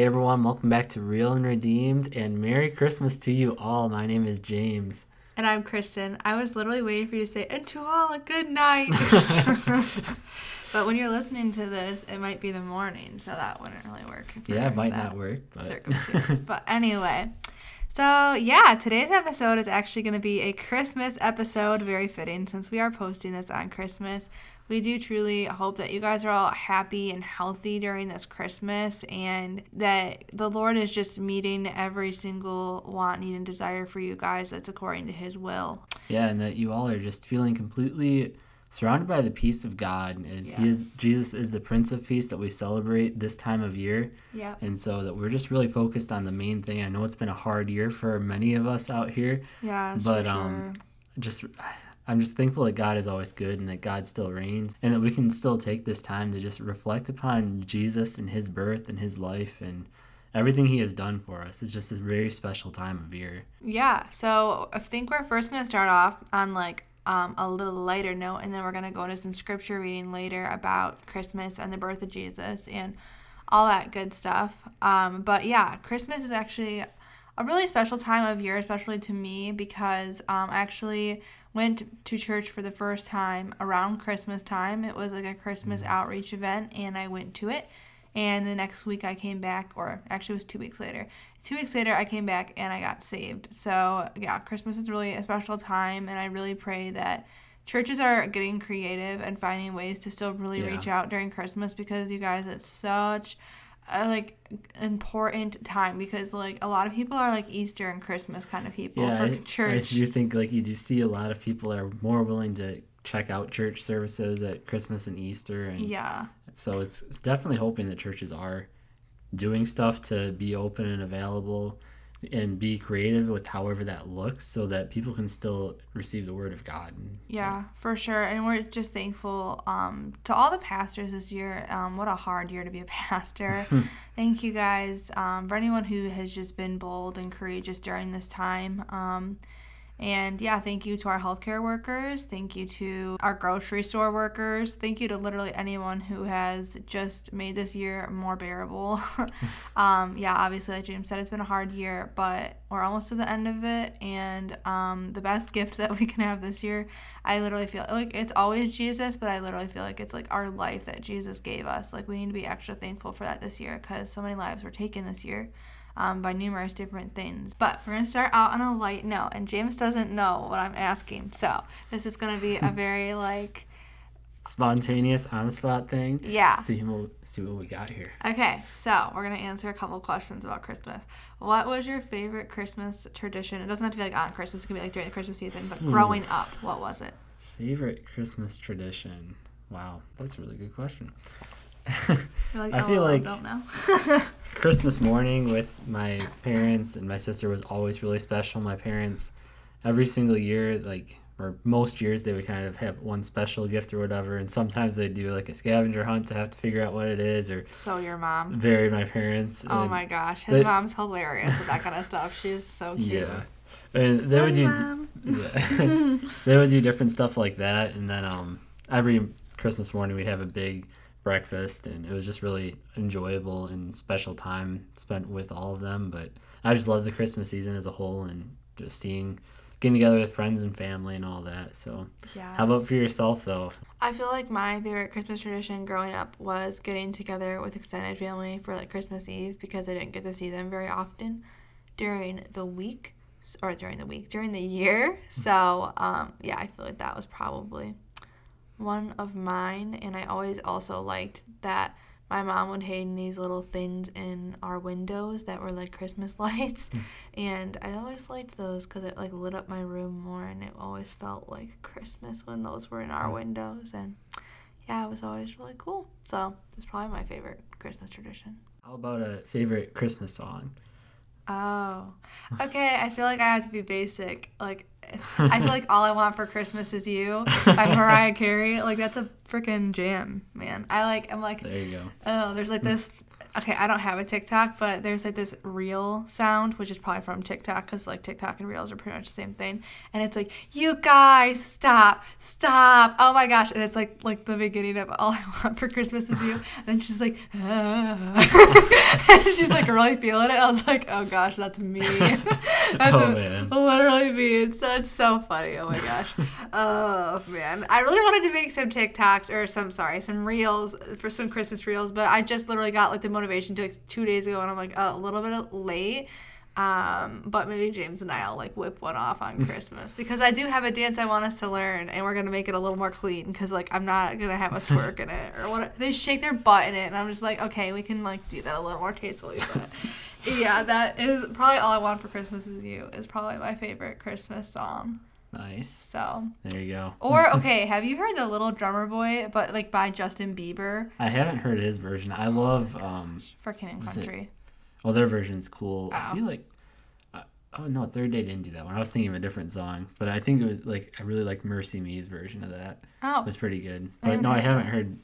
Hey everyone, welcome back to Real and Redeemed, and Merry Christmas to you all. My name is James. And I'm Kristen. I was literally waiting for you to say, and to all a good night. but when you're listening to this, it might be the morning, so that wouldn't really work. Yeah, it might not work. But... Circumstance. but anyway, so yeah, today's episode is actually going to be a Christmas episode, very fitting since we are posting this on Christmas. We do truly hope that you guys are all happy and healthy during this Christmas and that the Lord is just meeting every single want, need, and desire for you guys that's according to His will. Yeah, and that you all are just feeling completely surrounded by the peace of God as yes. he is Jesus is the prince of peace that we celebrate this time of year. Yeah. And so that we're just really focused on the main thing. I know it's been a hard year for many of us out here. Yeah. But um just I'm just thankful that God is always good and that God still reigns and that we can still take this time to just reflect upon Jesus and his birth and his life and everything he has done for us. It's just a very special time of year. Yeah. So I think we're first going to start off on like um, a little lighter note and then we're going to go into some scripture reading later about Christmas and the birth of Jesus and all that good stuff. Um, but yeah, Christmas is actually a really special time of year, especially to me, because um, I actually went to church for the first time around Christmas time. It was like a Christmas mm-hmm. outreach event, and I went to it. And the next week I came back, or actually it was two weeks later. Two weeks later I came back and I got saved. So yeah, Christmas is really a special time, and I really pray that churches are getting creative and finding ways to still really yeah. reach out during Christmas because you guys, it's such a like important time because like a lot of people are like Easter and Christmas kind of people yeah, for I, church. I do think like you do see a lot of people are more willing to check out church services at Christmas and Easter and yeah. So it's definitely hoping that churches are doing stuff to be open and available and be creative with however that looks so that people can still receive the word of God. Yeah, for sure. And we're just thankful um, to all the pastors this year. Um, what a hard year to be a pastor. Thank you guys um, for anyone who has just been bold and courageous during this time. And yeah, thank you to our healthcare workers. Thank you to our grocery store workers. Thank you to literally anyone who has just made this year more bearable. um, yeah, obviously, like James said, it's been a hard year, but we're almost to the end of it. And um, the best gift that we can have this year, I literally feel like it's always Jesus, but I literally feel like it's like our life that Jesus gave us. Like we need to be extra thankful for that this year because so many lives were taken this year um, by numerous different things. But we're going to start out on a light note, and James doesn't know what I'm asking. So this is going to be a very like spontaneous on the spot thing. Yeah. See what see what we got here. Okay, so we're gonna answer a couple questions about Christmas. What was your favorite Christmas tradition? It doesn't have to be like on Christmas. It can be like during the Christmas season. But growing up, what was it? Favorite Christmas tradition? Wow, that's a really good question. like, I oh, feel like I don't know. Christmas morning with my parents and my sister was always really special. My parents, every single year, like or most years, they would kind of have one special gift or whatever, and sometimes they'd do like a scavenger hunt to have to figure out what it is. Or so your mom. Very my parents. Oh my gosh, his they, mom's hilarious with that kind of stuff. She's so cute. Yeah. And they would do, yeah. they would do different stuff like that, and then um, every Christmas morning we'd have a big breakfast and it was just really enjoyable and special time spent with all of them but i just love the christmas season as a whole and just seeing getting together with friends and family and all that so. Yeah how about for yourself though? I feel like my favorite christmas tradition growing up was getting together with extended family for like christmas eve because i didn't get to see them very often during the week or during the week during the year. So um, yeah i feel like that was probably one of mine, and I always also liked that my mom would hang these little things in our windows that were like Christmas lights, hmm. and I always liked those because it like lit up my room more, and it always felt like Christmas when those were in our hmm. windows, and yeah, it was always really cool. So it's probably my favorite Christmas tradition. How about a favorite Christmas song? Oh, okay. I feel like I have to be basic. Like, I feel like all I want for Christmas is you by Mariah Carey. Like, that's a freaking jam, man. I like. I'm like. There you go. Oh, there's like this okay, I don't have a TikTok, but there's like this reel sound, which is probably from TikTok, because like TikTok and reels are pretty much the same thing. And it's like, you guys, stop, stop. Oh my gosh. And it's like like the beginning of All I Want for Christmas is You. And then she's like, ah. and she's like really feeling it. I was like, oh gosh, that's me. that's Oh, a- man. literally me. It's, it's so funny. Oh my gosh. oh man. I really wanted to make some TikToks or some, sorry, some reels for some Christmas reels, but I just literally got like the motivation to like two days ago and I'm like a little bit late. Um, but maybe James and I'll like whip one off on Christmas because I do have a dance I want us to learn and we're gonna make it a little more clean because like I'm not gonna have us twerk in it or what they shake their butt in it and I'm just like okay we can like do that a little more tastefully but yeah that is probably all I want for Christmas is you is probably my favorite Christmas song Nice. so There you go. or okay have you heard the Little Drummer Boy but like by Justin Bieber I haven't heard his version. I love um for King and Country well their version's cool. I Oh. feel like uh, oh no, Third Day didn't do that one. I was thinking of a different song, but I think it was like I really liked MercyMe's version of that. It oh was pretty good. I no, I haven't heard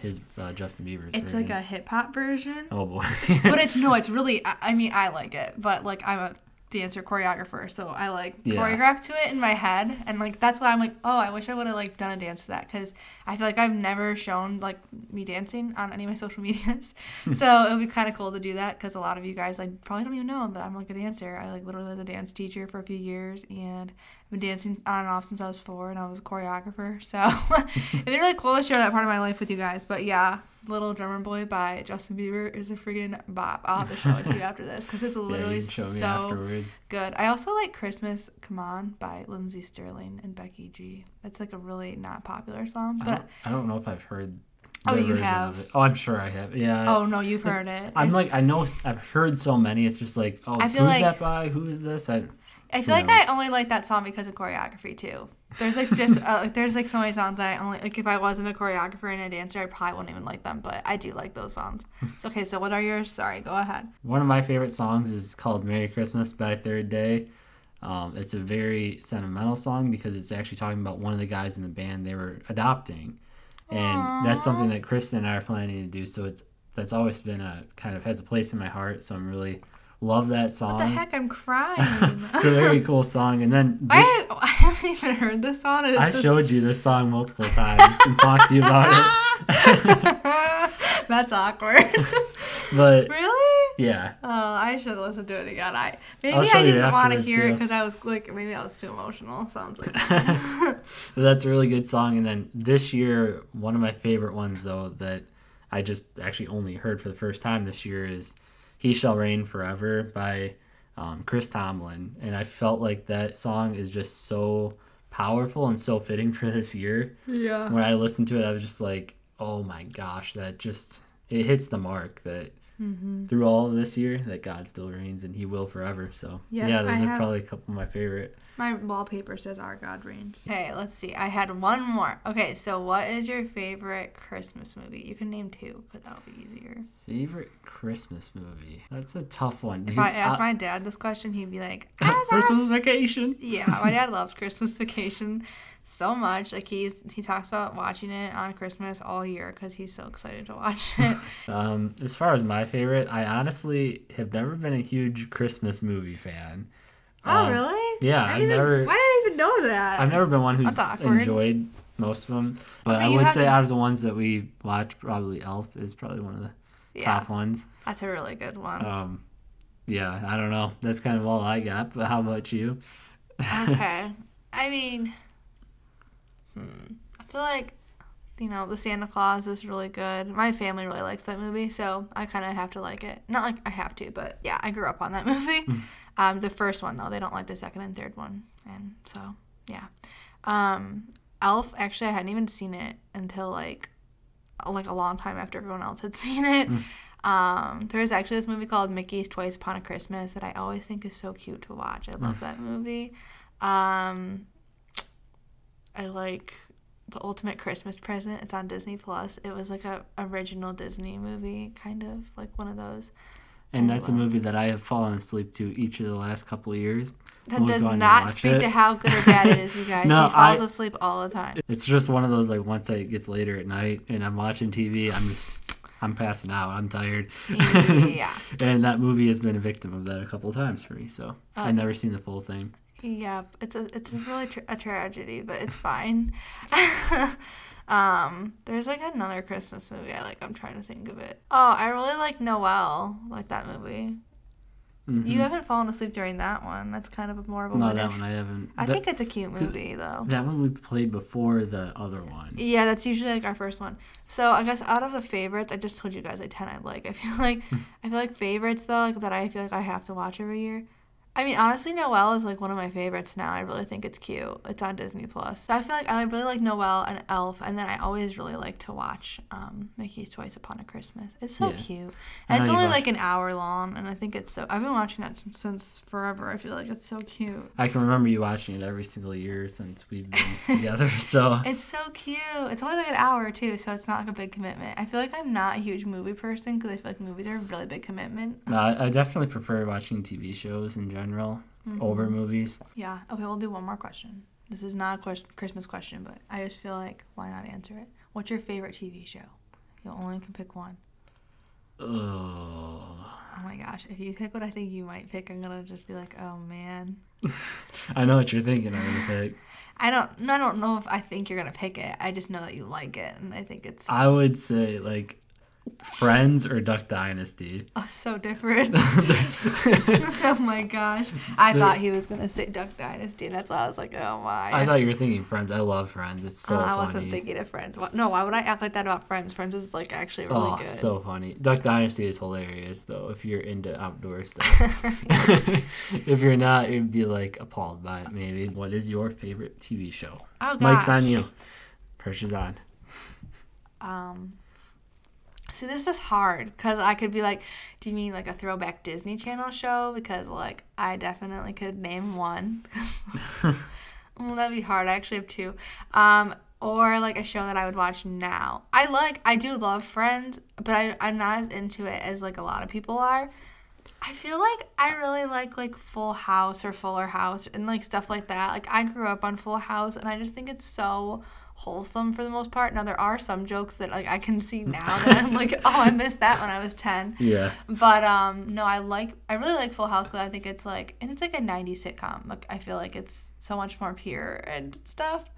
his uh, Justin Bieber's it's version. like a hip hop version Oh boy. but it's no, it's really. I, I mean, I like it, but like I'm a dancer choreographer, so I like Yeah. choreograph to it in my head, and like that's why I'm like, oh, I wish I would have like done a dance to that because I feel like I've never shown like me dancing on any of my social medias, hmm. so it would be kind of cool to do that because a lot of you guys like probably don't even know but I'm like a dancer. I like literally was a dance teacher for a few years and. I've been dancing on and off since I was four, and I was a choreographer. So it'd be really cool to share that part of my life with you guys. But yeah, Little Drummer Boy by Justin Bieber is a friggin' bop. I'll have to show it to you after this because it's literally you can show me so afterwards. good. I also like Christmas Come On by Lindsey Stirling and Becky G. It's like a really not popular song, I but don't, I don't know if I've heard. Oh, you have? it. Oh, I'm sure I have. Yeah. oh no, you've heard it. I'm It's- like I know I've heard so many. It's just like oh, who's like- that by? Who is this? I I feel like knows? I only like that song because of choreography too. There's like just uh, like there's like so many songs that I only like if I wasn't a choreographer and a dancer, I probably wouldn't even like them. But I do like those songs. So okay, so what are yours? Sorry, go ahead. One of my favorite songs is called "Merry Christmas" by Third Day. Um, it's a very sentimental song because it's actually talking about one of the guys in the band they were adopting, and that's something that Kristen and I are planning to do. So it's that's always been a kind of has a place in my heart. So I'm really love that song. What the heck? I'm crying. it's a very cool song. And then this, I, I haven't even heard this song. It's I just- showed you this song multiple times and talked to you about it. That's awkward. But really? yeah, Oh, I should listen to it again. I maybe I didn't want to hear it because I was like maybe I was too emotional. Sounds like that's a really good song. And then this year, one of my favorite ones though that I just actually only heard for the first time this year is "He Shall Reign Forever" by um, Chris Tomlin, and I felt like that song is just so powerful and so fitting for this year. yeah. When I listened to it, I was just like, "Oh my gosh, that just it hits the mark that." Mm-hmm. Through all of this year, that God still reigns and He will forever. So Yeah, yeah, those I are have- probably a couple of my favorite. My wallpaper says "Our God reigns." Okay, let's see. I had one more. Okay, so what is your favorite Christmas movie? You can name two, because that'll be easier. Favorite Christmas movie? That's a tough one. If because I asked I- my dad this question, he'd be like, "Ah, Christmas that's vacation. yeah, my dad loves Christmas Vacation so much. Like he's he talks about watching it on Christmas all year because he's so excited to watch it. Um, as far as my favorite, I honestly have never been a huge Christmas movie fan. Oh Um, really? Yeah, I I've didn't even, never, Why did I even know that? I've never been one who's That's awkward. enjoyed most of them. But Okay, I would say to- out of the ones that we watch, probably Elf is probably one of the yeah, top ones. that's a really good one. Um, yeah, I don't know. That's kind of all I got. But how about you? okay, I mean, hmm, I feel like you know the Santa Claus is really good. My family really likes that movie, so I kind of have to like it. Not like I have to, but yeah, I grew up on that movie. Um, the first one though, they don't like the second and third one, and so yeah. Um, Elf actually I hadn't even seen it until like like a long time after everyone else had seen it. Um, there is actually this movie called Mickey's Twice Upon a Christmas that I always think is so cute to watch. I love that movie. Um, I like the Ultimate Christmas Present. It's on Disney Plus. It was like a original Disney movie, kind of like one of those. And I that's a movie that I have fallen asleep to each of the last couple of years. That Always does wanted to not speak it. to how good or bad it is, you guys. No, he falls I- asleep all the time. It's just one of those like once it gets later at night and I'm watching TV, I'm just I'm passing out. I'm tired. Yeah. and that movie has been a victim of that a couple of times for me. So Oh. I've never seen the full thing. Yeah, it's a it's a really tra- a tragedy, but it's fine. um, there's like another Christmas movie I like. I'm trying to think of it. Oh, I really like Noelle, like that movie. Mhm. You haven't fallen asleep during that one. That's kind of more of a no, that one I haven't. I that, think it's a cute movie though. that one we played before the other one. Yeah, that's usually like our first one. So I guess out of the favorites, I just told you guys like ten I like. I feel like I feel like favorites though, like that I feel like I have to watch every year. I mean, honestly, Noelle is like one of my favorites now. I really think it's cute. It's on Disney Plus. So I feel like I really like Noelle and Elf, and then I always really like to watch um, Mickey's Twice Upon a Christmas. It's so Yeah. cute, and it's only watched- like an hour long, and I think it's so. I've been watching that since, since forever. I feel like it's so cute. I can remember you watching it every single year since we've been together. So It's so cute. It's only like an hour too, so it's not like a big commitment. I feel like I'm not a huge movie person because I feel like movies are a really big commitment. no, I, I definitely prefer watching TV shows in general Mm-hmm. over movies. Yeah. Okay, we'll do one more question. This is not a question, Christmas question, but I just feel like why not answer it? What's your favorite TV show? You only can pick one. Oh, Oh my gosh! If you pick what I think you might pick, I'm gonna just be like, oh man. I know what you're thinking. I'm gonna pick. I don't. No, I don't know if I think you're gonna pick it. I just know that you like it, and I think it's I would say like Friends or Duck Dynasty. oh, so different. oh my gosh! I thought he was gonna say Duck Dynasty, that's why I was like, oh my. I thought you were thinking Friends. I love Friends. It's so Oh, I wasn't thinking of Friends. No, why would I act like that about Friends? Friends is like actually really oh, good. so funny. Duck Dynasty is hilarious though. If you're into outdoor stuff. if you're not, you'd be like appalled by it. Maybe. What is your favorite TV show? oh gosh. Mike's on you. Pressure's on. Um, see, this is hard because I could be like, do you mean like a throwback Disney Channel show? Because like I definitely could name one. well, that'd be hard. I actually have two. Um, or like a show that I would watch now. I like, I do love Friends, but I, I'm not as into it as like a lot of people are. I feel like I really like like Full House or Fuller House and like stuff like that. Like I grew up on Full House and I just think it's so wholesome for the most part. Now there are some jokes that like I can see now that I'm like, oh, I missed that when I was 10. Yeah. But um no, I like I really like Full House cuz I think it's like and it's like a 90s sitcom. Like I feel like it's so much more pure and stuff.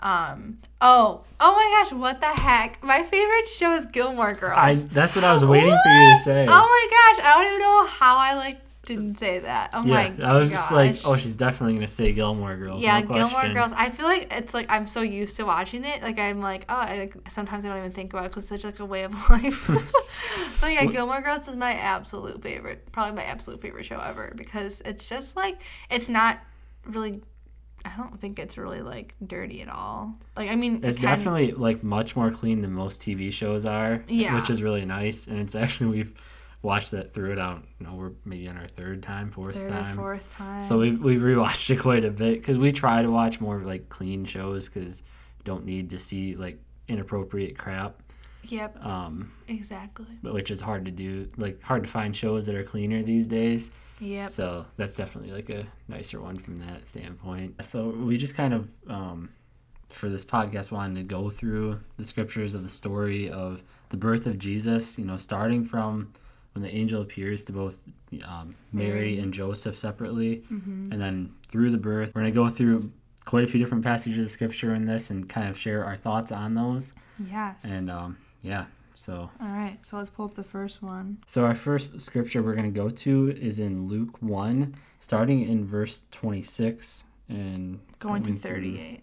Um oh, oh my gosh, what the heck? My favorite show is Gilmore Girls. I. That's what I was waiting for you to say. Oh my gosh, I don't even know how I like didn't say that. Oh yeah. I was just like, oh, she's definitely gonna say Gilmore Girls. Yeah, no Gilmore question. Girls. I feel like it's like I'm so used to watching it. Like I'm like, oh, I, like, sometimes I don't even think about it because it's such like a way of life. but yeah, Gilmore Girls is my absolute favorite. Probably my absolute favorite show ever because it's just like it's not really. I don't think it's really like dirty at all. Like I mean, It's it can- definitely like much more clean than most TV shows are. Yeah. Which is really nice, and it's actually we've watched that through it. I don't know. We're maybe on our third time, fourth third time. or fourth time. So we've, we've rewatched it quite a bit because we try to watch more like clean shows because don't need to see like inappropriate crap, yep, um, exactly. but which is hard to do. Like hard to find shows that are cleaner these days. Yep. So that's definitely like a nicer one from that standpoint. So we just kind of um, for this podcast wanted to go through the scriptures of the story of the birth of Jesus. You know, starting from when the angel appears to both um, Mary and Joseph separately, Mm-hmm. and then through the birth. We're gonna go through quite a few different passages of scripture in this and kind of share our thoughts on those. Yes. And um, yeah, so all right, so let's pull up the first one. so our first scripture we're going to go to is in Luke 1, starting in verse 26 and Going to through- 38.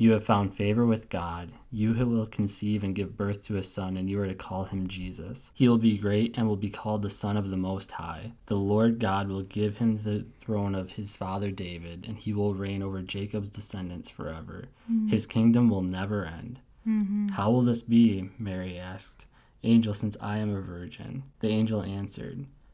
You have found favor with God. You who will conceive and give birth to a son, and you are to call him Jesus. He will be great and will be called the Son of the Most High. The Lord God will give him the throne of his father David, and he will reign over Jacob's descendants forever. His kingdom will never end. Mm-hmm. How will this be? Mary asked. Angel, since I am a virgin. The angel answered,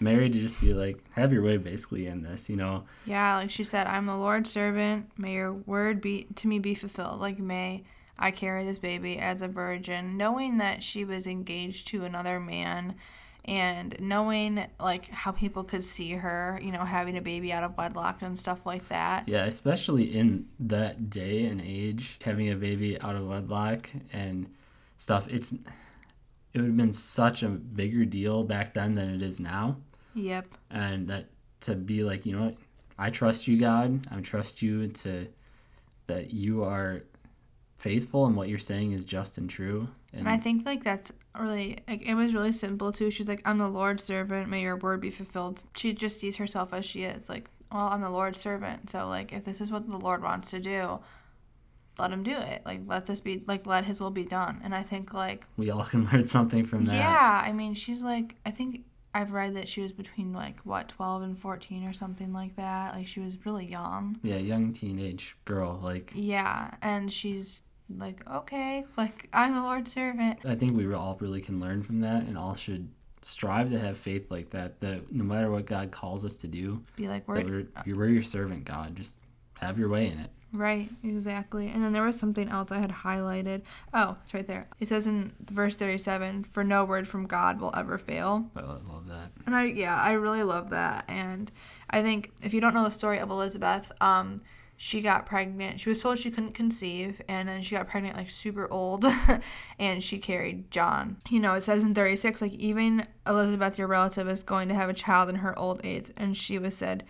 Mary to just be like, have your way basically in this, you know? Yeah, like she said, I'm the Lord's servant. May your word be to me be fulfilled. Like may I carry this baby as a virgin, knowing that she was engaged to another man and knowing like how people could see her, you know, having a baby out of wedlock and stuff like that. Yeah, especially in that day and age, having a baby out of wedlock and stuff, it's it would have been such a bigger deal back then than it is now. Yep. And that to be like, you know what, I trust you, God. I trust you to that you are faithful and what you're saying is just and true. And, and I think like that's really like it was really simple too. She's like, I'm the Lord's servant, may your word be fulfilled. She just sees herself as she is. Like, well, I'm the Lord's servant. So like if this is what the Lord wants to do, let him do it. Like let this be like let his will be done. And I think like we all can learn something from that. Yeah, I mean she's like I think I've read that she was between like what twelve and fourteen or something like that. Like she was really young. Yeah, young teenage girl. Like yeah, and she's like okay, like I'm the Lord's servant. I think we all really can learn from that, and all should strive to have faith like that. That no matter what God calls us to do, be like we're we're, we're your servant, God. Just have your way in it. Right, exactly. And then there was something else I had highlighted. Oh, it's right there. It says in verse 37, for no word from God will ever fail. I love that. And I yeah, I really love that. And I think if you don't know the story of Elizabeth, um she got pregnant. She was told she couldn't conceive, and then she got pregnant like super old, and she carried John. You know, it says in 36, like, even Elizabeth, your relative, is going to have a child in her old age. And she was said,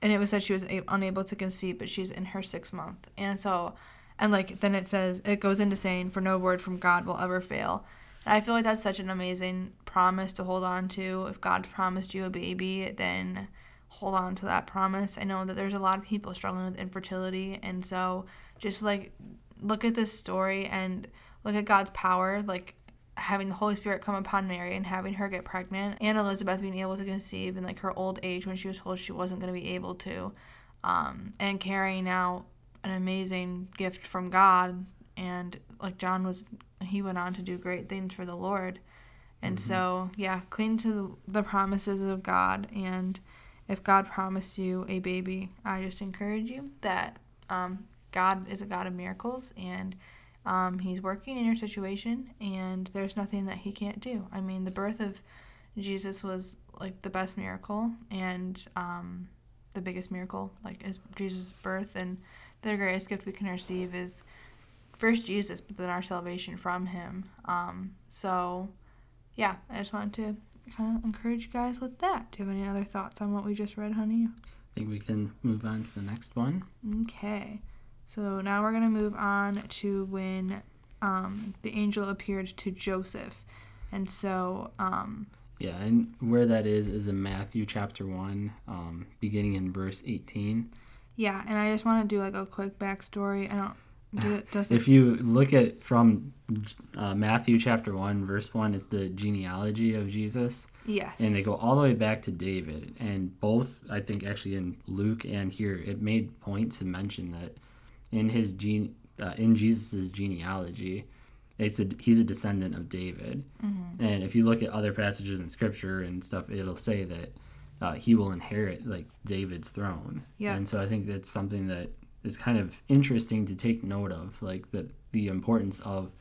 and it was said she was a- unable to conceive, but she's in her sixth month. And so, and like then it says it goes into saying, "For no word from God will ever fail." And I feel like that's such an amazing promise to hold on to. If God promised you a baby, then hold on to that promise. I know that there's a lot of people struggling with infertility, and so just like look at this story and look at God's power. Like having the Holy Spirit come upon Mary and having her get pregnant, and Elizabeth being able to conceive in like her old age when she was told she wasn't going to be able to, um, and carrying out an amazing gift from God. And like John was, he went on to do great things for the Lord. And mm-hmm. so, yeah, cling to the promises of God. And if God promised you a baby, I just encourage you that um, God is a God of miracles and um, he's working in your situation, and there's nothing that he can't do. I mean, the birth of Jesus was like the best miracle, and um, the biggest miracle, like is Jesus' birth, and the greatest gift we can receive is first Jesus, but then our salvation from Him. Um, so, yeah, I just wanted to kind of encourage you guys with that. Do you have any other thoughts on what we just read, honey? I think we can move on to the next one. Okay. So now we're going to move on to when um, the angel appeared to Joseph. And so. Um, yeah, and where that is is in Matthew chapter 1, um, beginning in verse 18. Yeah, and I just want to do like a quick backstory. I don't. Do it, does if you look at from uh, Matthew chapter 1, verse 1, it's the genealogy of Jesus. Yes. And they go all the way back to David. And both, I think, actually in Luke and here, it made point to mention that in his gene uh, in Jesus's genealogy, it's a he's a descendant of David. Mm-hmm. And if you look at other passages in Scripture and stuff, it'll say that uh, he will inherit like David's throne. Yeah. And so I think that's something that is kind of interesting to take note of, like the the importance of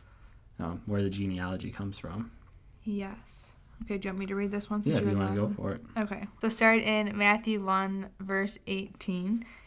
um, where the genealogy comes from. Yes. Okay, do you want me to read this one? Yeah, if you want to go for it. Okay. So start in Matthew 1, verse 18.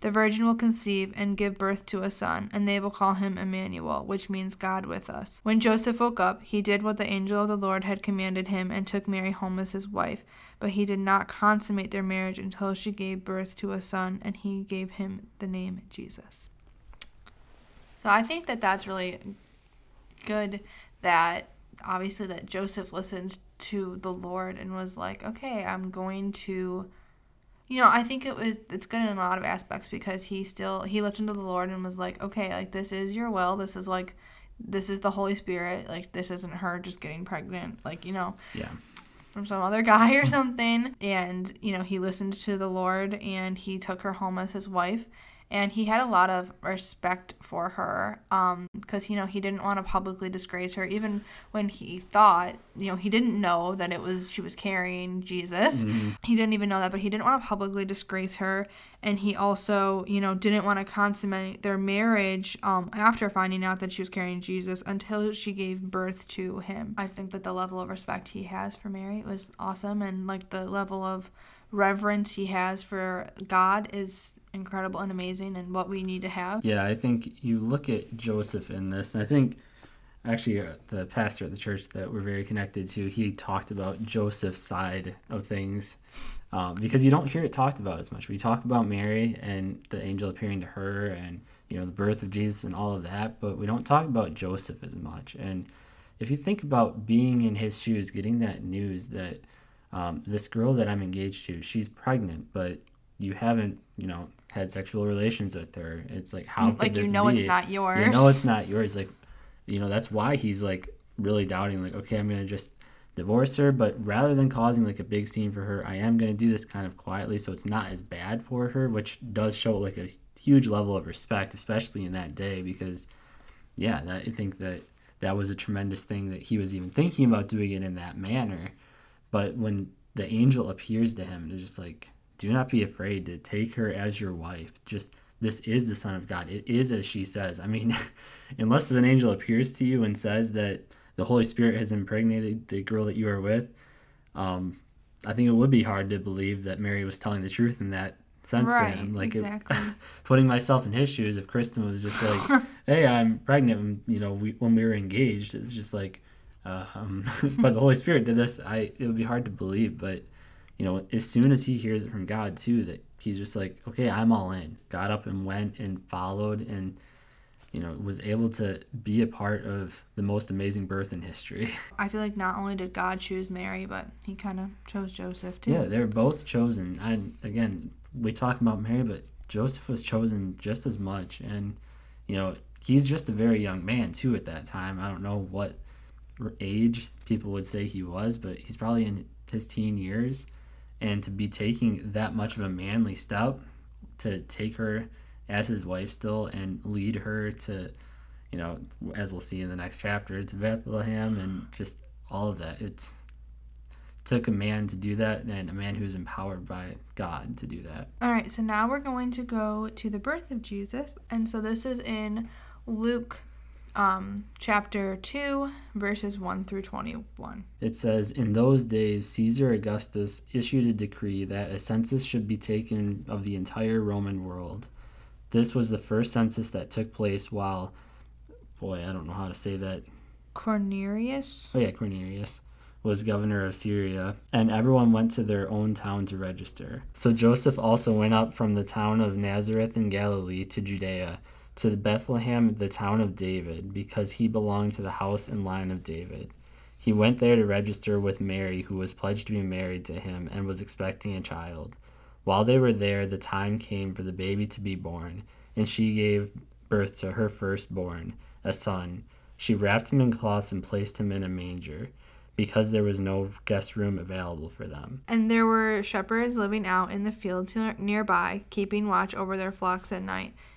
The virgin will conceive and give birth to a son, and they will call him Emmanuel, which means God with us. When Joseph woke up, he did what the angel of the Lord had commanded him and took Mary home as his wife. But he did not consummate their marriage until she gave birth to a son, and he gave him the name Jesus. So I think that that's really good that obviously that Joseph listened to the Lord and was like, okay, I'm going to you know, I think it was it's good in a lot of aspects because he still he listened to the Lord and was like, okay, like this is your will. This is like this is the Holy Spirit. Like this isn't her just getting pregnant. Like you know. Yeah. From some other guy or something, and you know he listened to the Lord and he took her home as his wife, and he had a lot of respect for her because um, you know he didn't want to publicly disgrace her even when he thought you know he didn't know that it was she was carrying jesus mm-hmm. he didn't even know that but he didn't want to publicly disgrace her and he also you know didn't want to consummate their marriage um, after finding out that she was carrying jesus until she gave birth to him i think that the level of respect he has for mary was awesome and like the level of reverence he has for god is incredible and amazing and what we need to have. Yeah, I think you look at Joseph in this, and I think actually uh, the pastor at the church that we're very connected to, he talked about Joseph's side of things um, because you don't hear it talked about as much. We talk about Mary and the angel appearing to her and you know the birth of Jesus and all of that, but we don't talk about Joseph as much. And if you think about being in his shoes, getting that news that um, this girl that I'm engaged to, she's pregnant, but you haven't, you know, had sexual relations with her. It's like how mm, like you know be? it's not yours. You know it's not yours. Like, you know that's why he's like really doubting. Like, okay, I'm gonna just divorce her, but rather than causing like a big scene for her, I am gonna do this kind of quietly, so it's not as bad for her, which does show like a huge level of respect, especially in that day, because yeah, that, I think that that was a tremendous thing that he was even thinking about doing it in that manner. But when the angel appears to him, it's just like do not be afraid to take her as your wife. Just this is the Son of God. It is as she says. I mean, unless an angel appears to you and says that the Holy Spirit has impregnated the girl that you are with, um, I think it would be hard to believe that Mary was telling the truth in that sense right, to him. Like exactly. it, putting myself in his shoes, if Kristen was just like, "Hey, I'm pregnant," you know, we, when we were engaged, it's just like, uh, um, but the Holy Spirit did this. I it would be hard to believe, but you know, as soon as he hears it from God too, that he's just like, okay, I'm all in. Got up and went and followed and, you know, was able to be a part of the most amazing birth in history. I feel like not only did God choose Mary, but he kind of chose Joseph too. Yeah, they're both chosen. And again, we talk about Mary, but Joseph was chosen just as much. And, you know, he's just a very young man too at that time. I don't know what age people would say he was, but he's probably in his teen years and to be taking that much of a manly step to take her as his wife still and lead her to you know as we'll see in the next chapter to bethlehem and just all of that. It's took a man to do that and a man who's empowered by god to do that. All right so now we're going to go to the birth of jesus. And so this is in luke um, chapter 2, verses 1 through 21. It says, In those days, Caesar Augustus issued a decree that a census should be taken of the entire Roman world. This was the first census that took place while, boy, I don't know how to say that. Cornelius? Oh, yeah, Cornelius was governor of Syria, and everyone went to their own town to register. So Joseph also went up from the town of Nazareth in Galilee to Judea to Bethlehem, the town of David, because he belonged to the house and line of David. He went there to register with Mary, who was pledged to be married to him and was expecting a child. While they were there, the time came for the baby to be born, and she gave birth to her firstborn, a son. She wrapped him in cloths and placed him in a manger, because there was no guest room available for them. And there were shepherds living out in the fields nearby, keeping watch over their flocks at night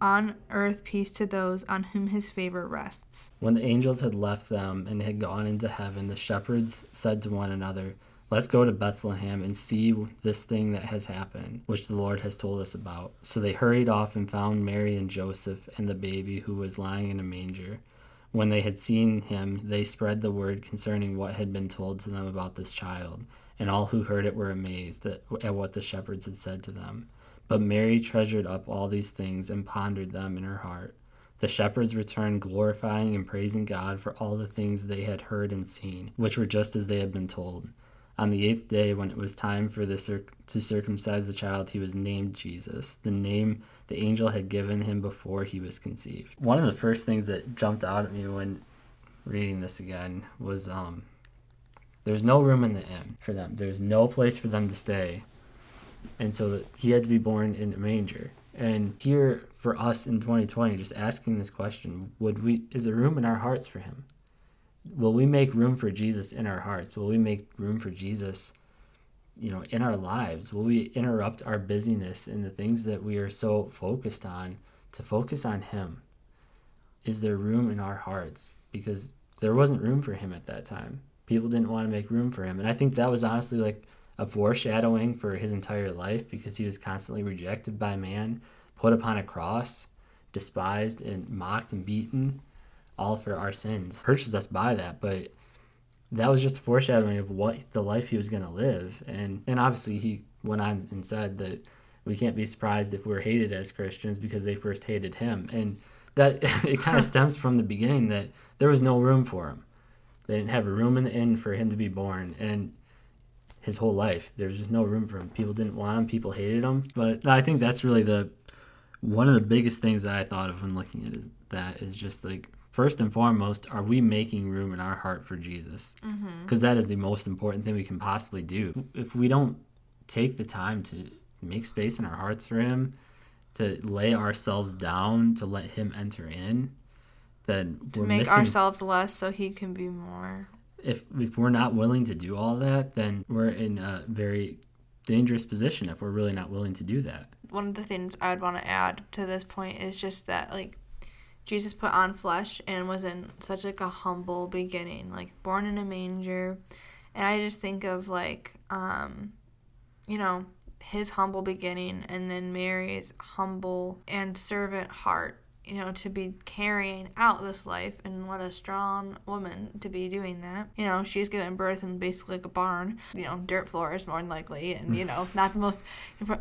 on earth peace to those on whom his favor rests. When the angels had left them and had gone into heaven, the shepherds said to one another, Let's go to Bethlehem and see this thing that has happened, which the Lord has told us about. So they hurried off and found Mary and Joseph and the baby who was lying in a manger. When they had seen him, they spread the word concerning what had been told to them about this child, and all who heard it were amazed at what the shepherds had said to them. But Mary treasured up all these things and pondered them in her heart. The shepherds returned, glorifying and praising God for all the things they had heard and seen, which were just as they had been told. On the eighth day, when it was time for the circ- to circumcise the child, he was named Jesus, the name the angel had given him before he was conceived. One of the first things that jumped out at me when reading this again was um, there's no room in the inn for them. There's no place for them to stay and so he had to be born in a manger. And here for us in 2020, just asking this question: Would we? Is there room in our hearts for him? Will we make room for Jesus in our hearts? Will we make room for Jesus? You know, in our lives, will we interrupt our busyness and the things that we are so focused on to focus on Him? Is there room in our hearts? Because there wasn't room for Him at that time. People didn't want to make room for Him. And I think that was honestly like a foreshadowing for his entire life because he was constantly rejected by man, put upon a cross, despised and mocked and beaten, all for our sins. Purchased us by that, but that was just a foreshadowing of what the life he was going to live. And and obviously he went on and said that we can't be surprised if we're hated as Christians because they first hated him. And that it kind of stems from the beginning that there was no room for him. They didn't have a room in the inn for him to be born. And his whole life. There was just no room for him. People didn't want him. People hated him. But I think that's really the one of the biggest things that I thought of when looking at it, that is just like first and foremost, are we making room in our heart for Jesus? Because mm-hmm. the most important thing we can possibly do. If we don't take the time to make space in our hearts for Him, to lay ourselves down, to let Him enter in, then to make missing... ourselves less so He can be more if if we're not willing to do all that, then we're in a very dangerous position if we're really not willing to do that. One of the things I would want to add to this point is just that like Jesus put on flesh and was in such like a humble beginning, like born in a manger. And I just think of like um you know, his humble beginning and then Mary's humble and servant heart you know, to be carrying out this life, and what a strong woman to be doing that. You know, she's giving birth in basically like a barn, you know, dirt floors more than likely, and you know, not the most,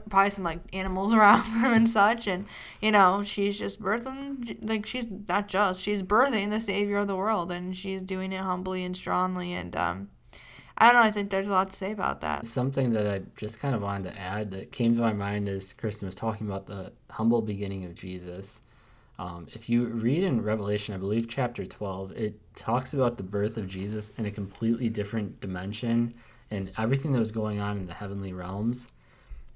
probably some like animals around them and such, and you know, she's just birthing, like she's not just, she's birthing the savior of the world, and she's doing it humbly and strongly, and um, I don't know. I think there's a lot to say about that. Something that I just kind of wanted to add that came to my mind as Kristen was talking about the humble beginning of Jesus um, if you read in Revelation, I believe chapter 12, it talks about the birth of Jesus in a completely different dimension and everything that was going on in the heavenly realms.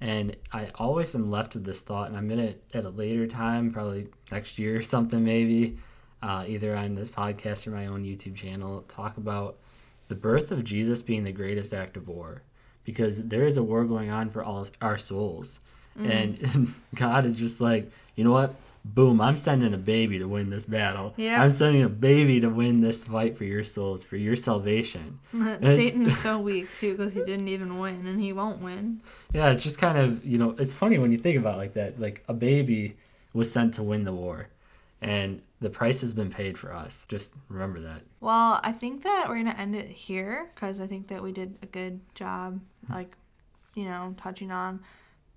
And I always am left with this thought, and I'm going to, at a later time, probably next year or something, maybe, uh, either on this podcast or my own YouTube channel, talk about the birth of Jesus being the greatest act of war. Because there is a war going on for all our souls. Mm. And God is just like, you know what? Boom, I'm sending a baby to win this battle. Yeah. I'm sending a baby to win this fight for your souls, for your salvation. Satan is so weak too because he didn't even win and he won't win. Yeah, it's just kind of, you know, it's funny when you think about like that. Like a baby was sent to win the war and the price has been paid for us. Just remember that. Well, I think that we're going to end it here because I think that we did a good job, like, you know, touching on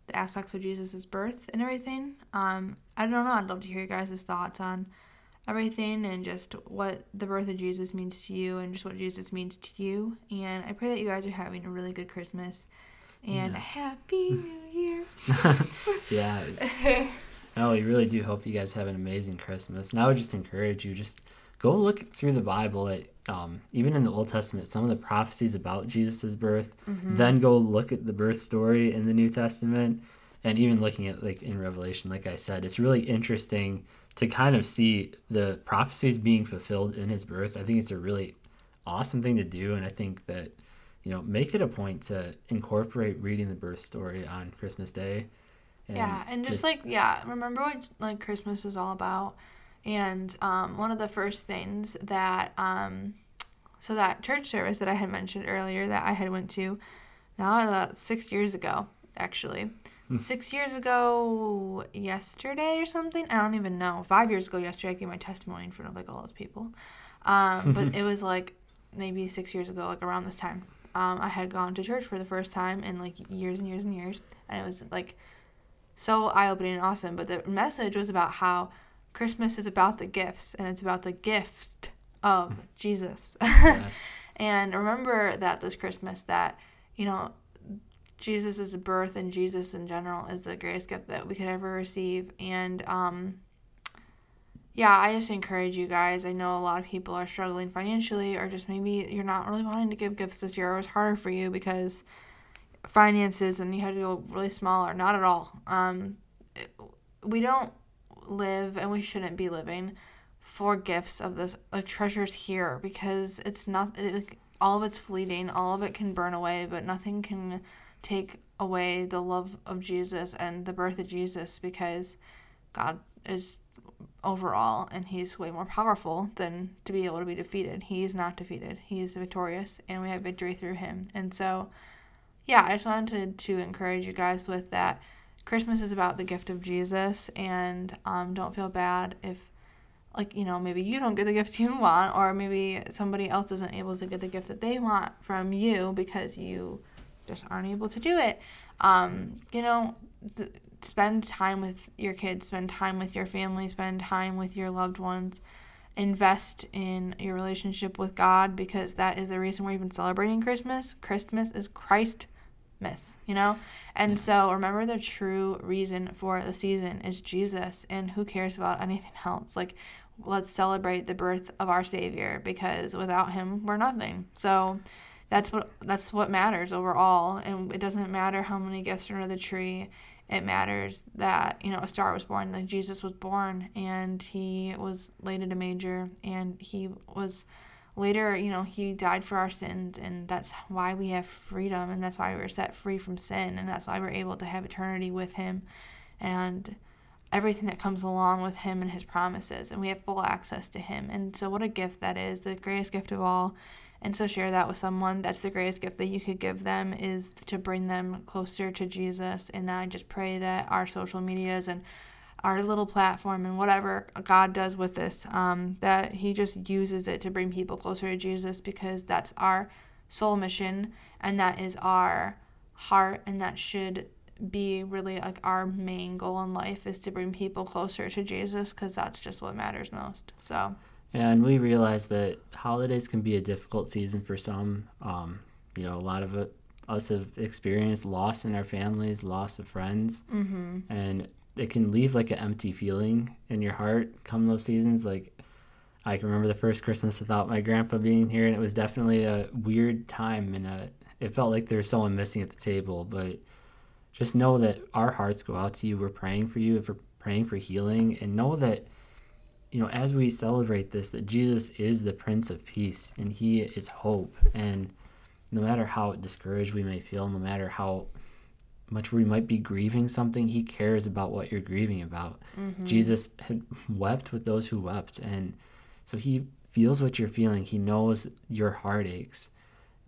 the aspects of Jesus' birth and everything. Um, I don't know. I'd love to hear your guys' thoughts on everything and just what the birth of Jesus means to you and just what Jesus means to you. And I pray that you guys are having a really good Christmas and yeah. a happy new year. yeah. No, we really do hope you guys have an amazing Christmas. And I would just encourage you just go look through the Bible at um, even in the Old Testament, some of the prophecies about Jesus' birth. Mm-hmm. Then go look at the birth story in the New Testament, and even looking at like in Revelation. Like I said, it's really interesting to kind of see the prophecies being fulfilled in his birth. I think it's a really awesome thing to do, and I think that you know make it a point to incorporate reading the birth story on Christmas Day. yeah, and just, like yeah, remember what like Christmas is all about. And um, one of the first things that um, so that church service that I had mentioned earlier that I had went to now about six years ago actually. Six years ago yesterday or something. I don't even know. Five years ago yesterday I gave my testimony in front of like all those people. Um, but it was like maybe six years ago, like around this time. Um, I had gone to church for the first time in like years and years and years. And it was like so eye opening and awesome. But the message was about how Christmas is about the gifts and it's about the gift of Jesus. yes. and remember that this Christmas that, you know, Jesus' birth and Jesus in general is the greatest gift that we could ever receive. And um yeah, I just encourage you guys. I know a lot of people are struggling financially or just maybe you're not really wanting to give gifts this year. It was harder for you because finances and you had to go really small or not at all. Um, we don't live and we shouldn't be living for gifts of this like treasures here because it's not it, all of it's fleeting all of it can burn away but nothing can take away the love of jesus and the birth of jesus because god is overall and he's way more powerful than to be able to be defeated. He is not defeated. He is victorious and we have victory through him. And so yeah i just wanted to encourage you guys with that. Christmas is about the gift of Jesus, and um, don't feel bad if, like, you know, maybe you don't get the gift you want, or maybe somebody else isn't able to get the gift that they want from you because you just aren't able to do it. Um, you know, th- spend time with your kids, spend time with your family, spend time with your loved ones. Invest in your relationship with God because that is the reason we're even celebrating Christmas. Christmas is Christ miss, you know? And so remember the true reason for the season is Jesus, and who cares about anything else? Like, let's celebrate the birth of our Savior because without Him, we're nothing. So that's what that's what matters overall, and it doesn't matter how many gifts are under the tree. It matters that you know a star was born, that Jesus was born, and He was laid in a manger, and He was later, you know, he died for our sins, and that's why we have freedom, and that's why we were set free from sin, and that's why we're able to have eternity with him, and everything that comes along with him and his promises, and we have full access to him. And so, what a gift that is the greatest gift of all. And so, share that with someone. That's the greatest gift that you could give them is to bring them closer to Jesus. And I just pray that our social medias and our little platform and whatever God does with this, um, that He just uses it to bring people closer to Jesus because that's our soul mission and that is our heart and that should be really like our main goal in life is to bring people closer to Jesus because that's just what matters most. So, And we realize that holidays can be a difficult season for some. Um, you know, a lot of it, us have experienced loss in our families, loss of friends, mm-hmm. and it can leave like an empty feeling in your heart come those seasons. Like I can remember the first Christmas without my grandpa being here, and it was definitely a weird time, and uh it felt like there was someone missing at the table. But just know that our hearts go out to you. We're praying for you, We're praying for healing, and know that you know as we celebrate this, that Jesus is the Prince of Peace, and He is hope. And no matter how discouraged we may feel, no matter how much we might be grieving something, he cares about what you're grieving about. Mm-hmm. Jesus had wept with those who wept. And so he feels what you're feeling. He knows your heartaches.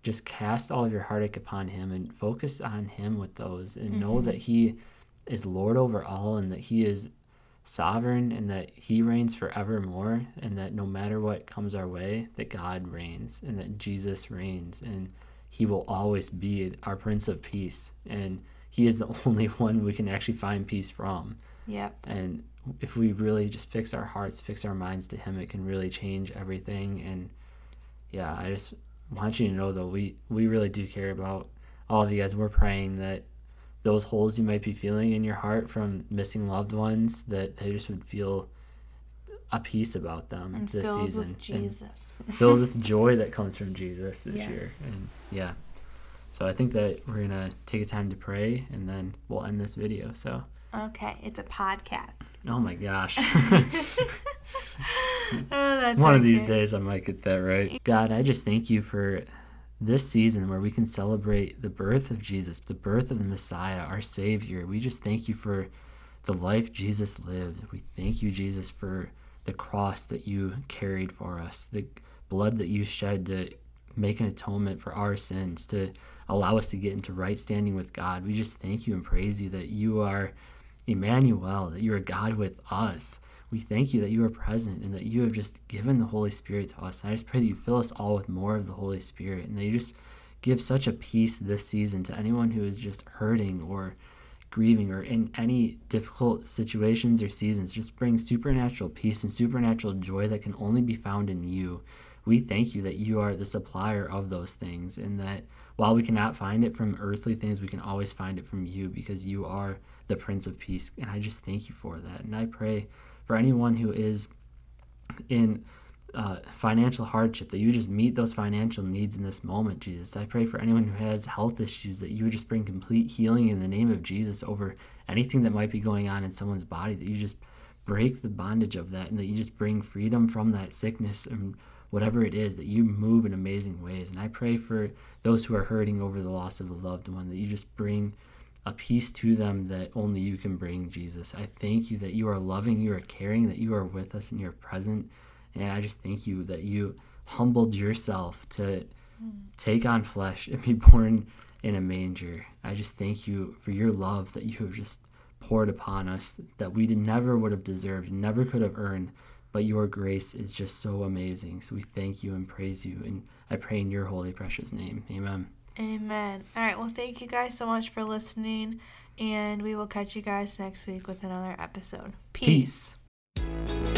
Just cast all of your heartache upon him and focus on him with those and know Mhm. that he is Lord over all and that he is sovereign and that he reigns forevermore and that no matter what comes our way, that God reigns and that Jesus reigns and he will always be our Prince of Peace. And he is the only one we can actually find peace from. Yep. And if we really just fix our hearts, fix our minds to Him, it can really change everything. And yeah, I just want you to know though, we we really do care about all of you guys. We're praying that those holes you might be feeling in your heart from missing loved ones, that they just would feel a peace about them and this filled season. with Jesus. Filled with joy that comes from Jesus this year. And yeah. So I think that we're gonna take a time to pray and then we'll end this video. So okay, it's a podcast. oh my gosh. Oh, that's One of these days I might get that right. God, I just thank you for this season where we can celebrate the birth of Jesus, the birth of the Messiah, our Savior. We just thank you for the life Jesus lived. We thank you, Jesus, for the cross that you carried for us, the blood that you shed to make an atonement for our sins, to allow us to get into right standing with God. We just thank you and praise you that you are Emmanuel, that you are God with us. We thank you that you are present and that you have just given the Holy Spirit to us. And I just pray that you fill us all with more of the Holy Spirit and that you just give such a peace this season to anyone who is just hurting or grieving or in any difficult situations or seasons. Just bring supernatural peace and supernatural joy that can only be found in you. We thank you that you are the supplier of those things and that while we cannot find it from earthly things, we can always find it from you because you are the Prince of Peace. And I just thank you for that. And I pray for anyone who is in uh, financial hardship, that you just meet those financial needs in this moment, Jesus. I pray for anyone who has health issues, that you would just bring complete healing in the name of Jesus over anything that might be going on in someone's body, that you just break the bondage of that, and that you just bring freedom from that sickness and whatever it is, that you move in amazing ways. And I pray for those who are hurting over the loss of a loved one, that you just bring a peace to them that only you can bring, Jesus. I thank you that you are loving, you are caring, that you are with us and you're present. And I just thank you that you humbled yourself to take on flesh and be born in a manger. I just thank you for your love that you have just poured upon us that we never would have deserved, never could have earned. But your grace is just so amazing. So we thank you and praise you. And I pray in your holy, precious name. Amen. Amen. All right. Well, thank you guys so much for listening, and we will catch you guys next week with another episode. Peace. Peace.